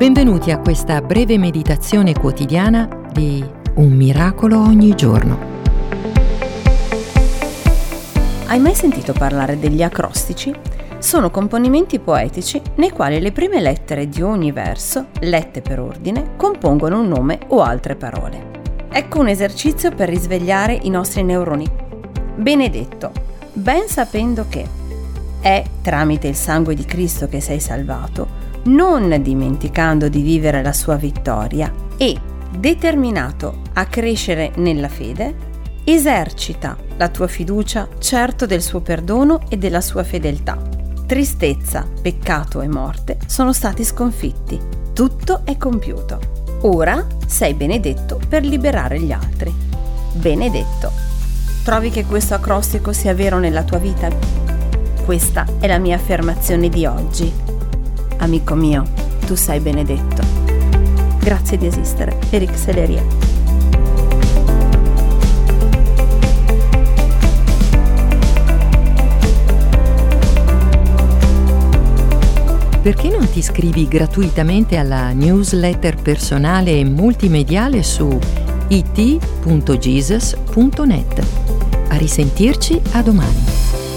Benvenuti a questa breve meditazione quotidiana di Un miracolo ogni giorno. Hai mai sentito parlare degli acrostici? Sono componimenti poetici nei quali le prime lettere di ogni verso, lette per ordine, compongono un nome o altre parole. Ecco un esercizio per risvegliare i nostri neuroni. Benedetto, ben sapendo che è tramite il sangue di Cristo che sei salvato, non dimenticando di vivere la sua vittoria e, determinato a crescere nella fede, esercita la tua fiducia certo del suo perdono e della sua fedeltà. Tristezza, peccato e morte sono stati sconfitti. Tutto è compiuto. Ora sei benedetto per liberare gli altri. Benedetto. Trovi che questo acrostico sia vero nella tua vita? Questa è la mia affermazione di oggi. Amico mio, tu sei benedetto. Grazie di esistere. Eric Seleria. Perché non ti iscrivi gratuitamente alla newsletter personale e multimediale su it.jesus.net? A risentirci a domani.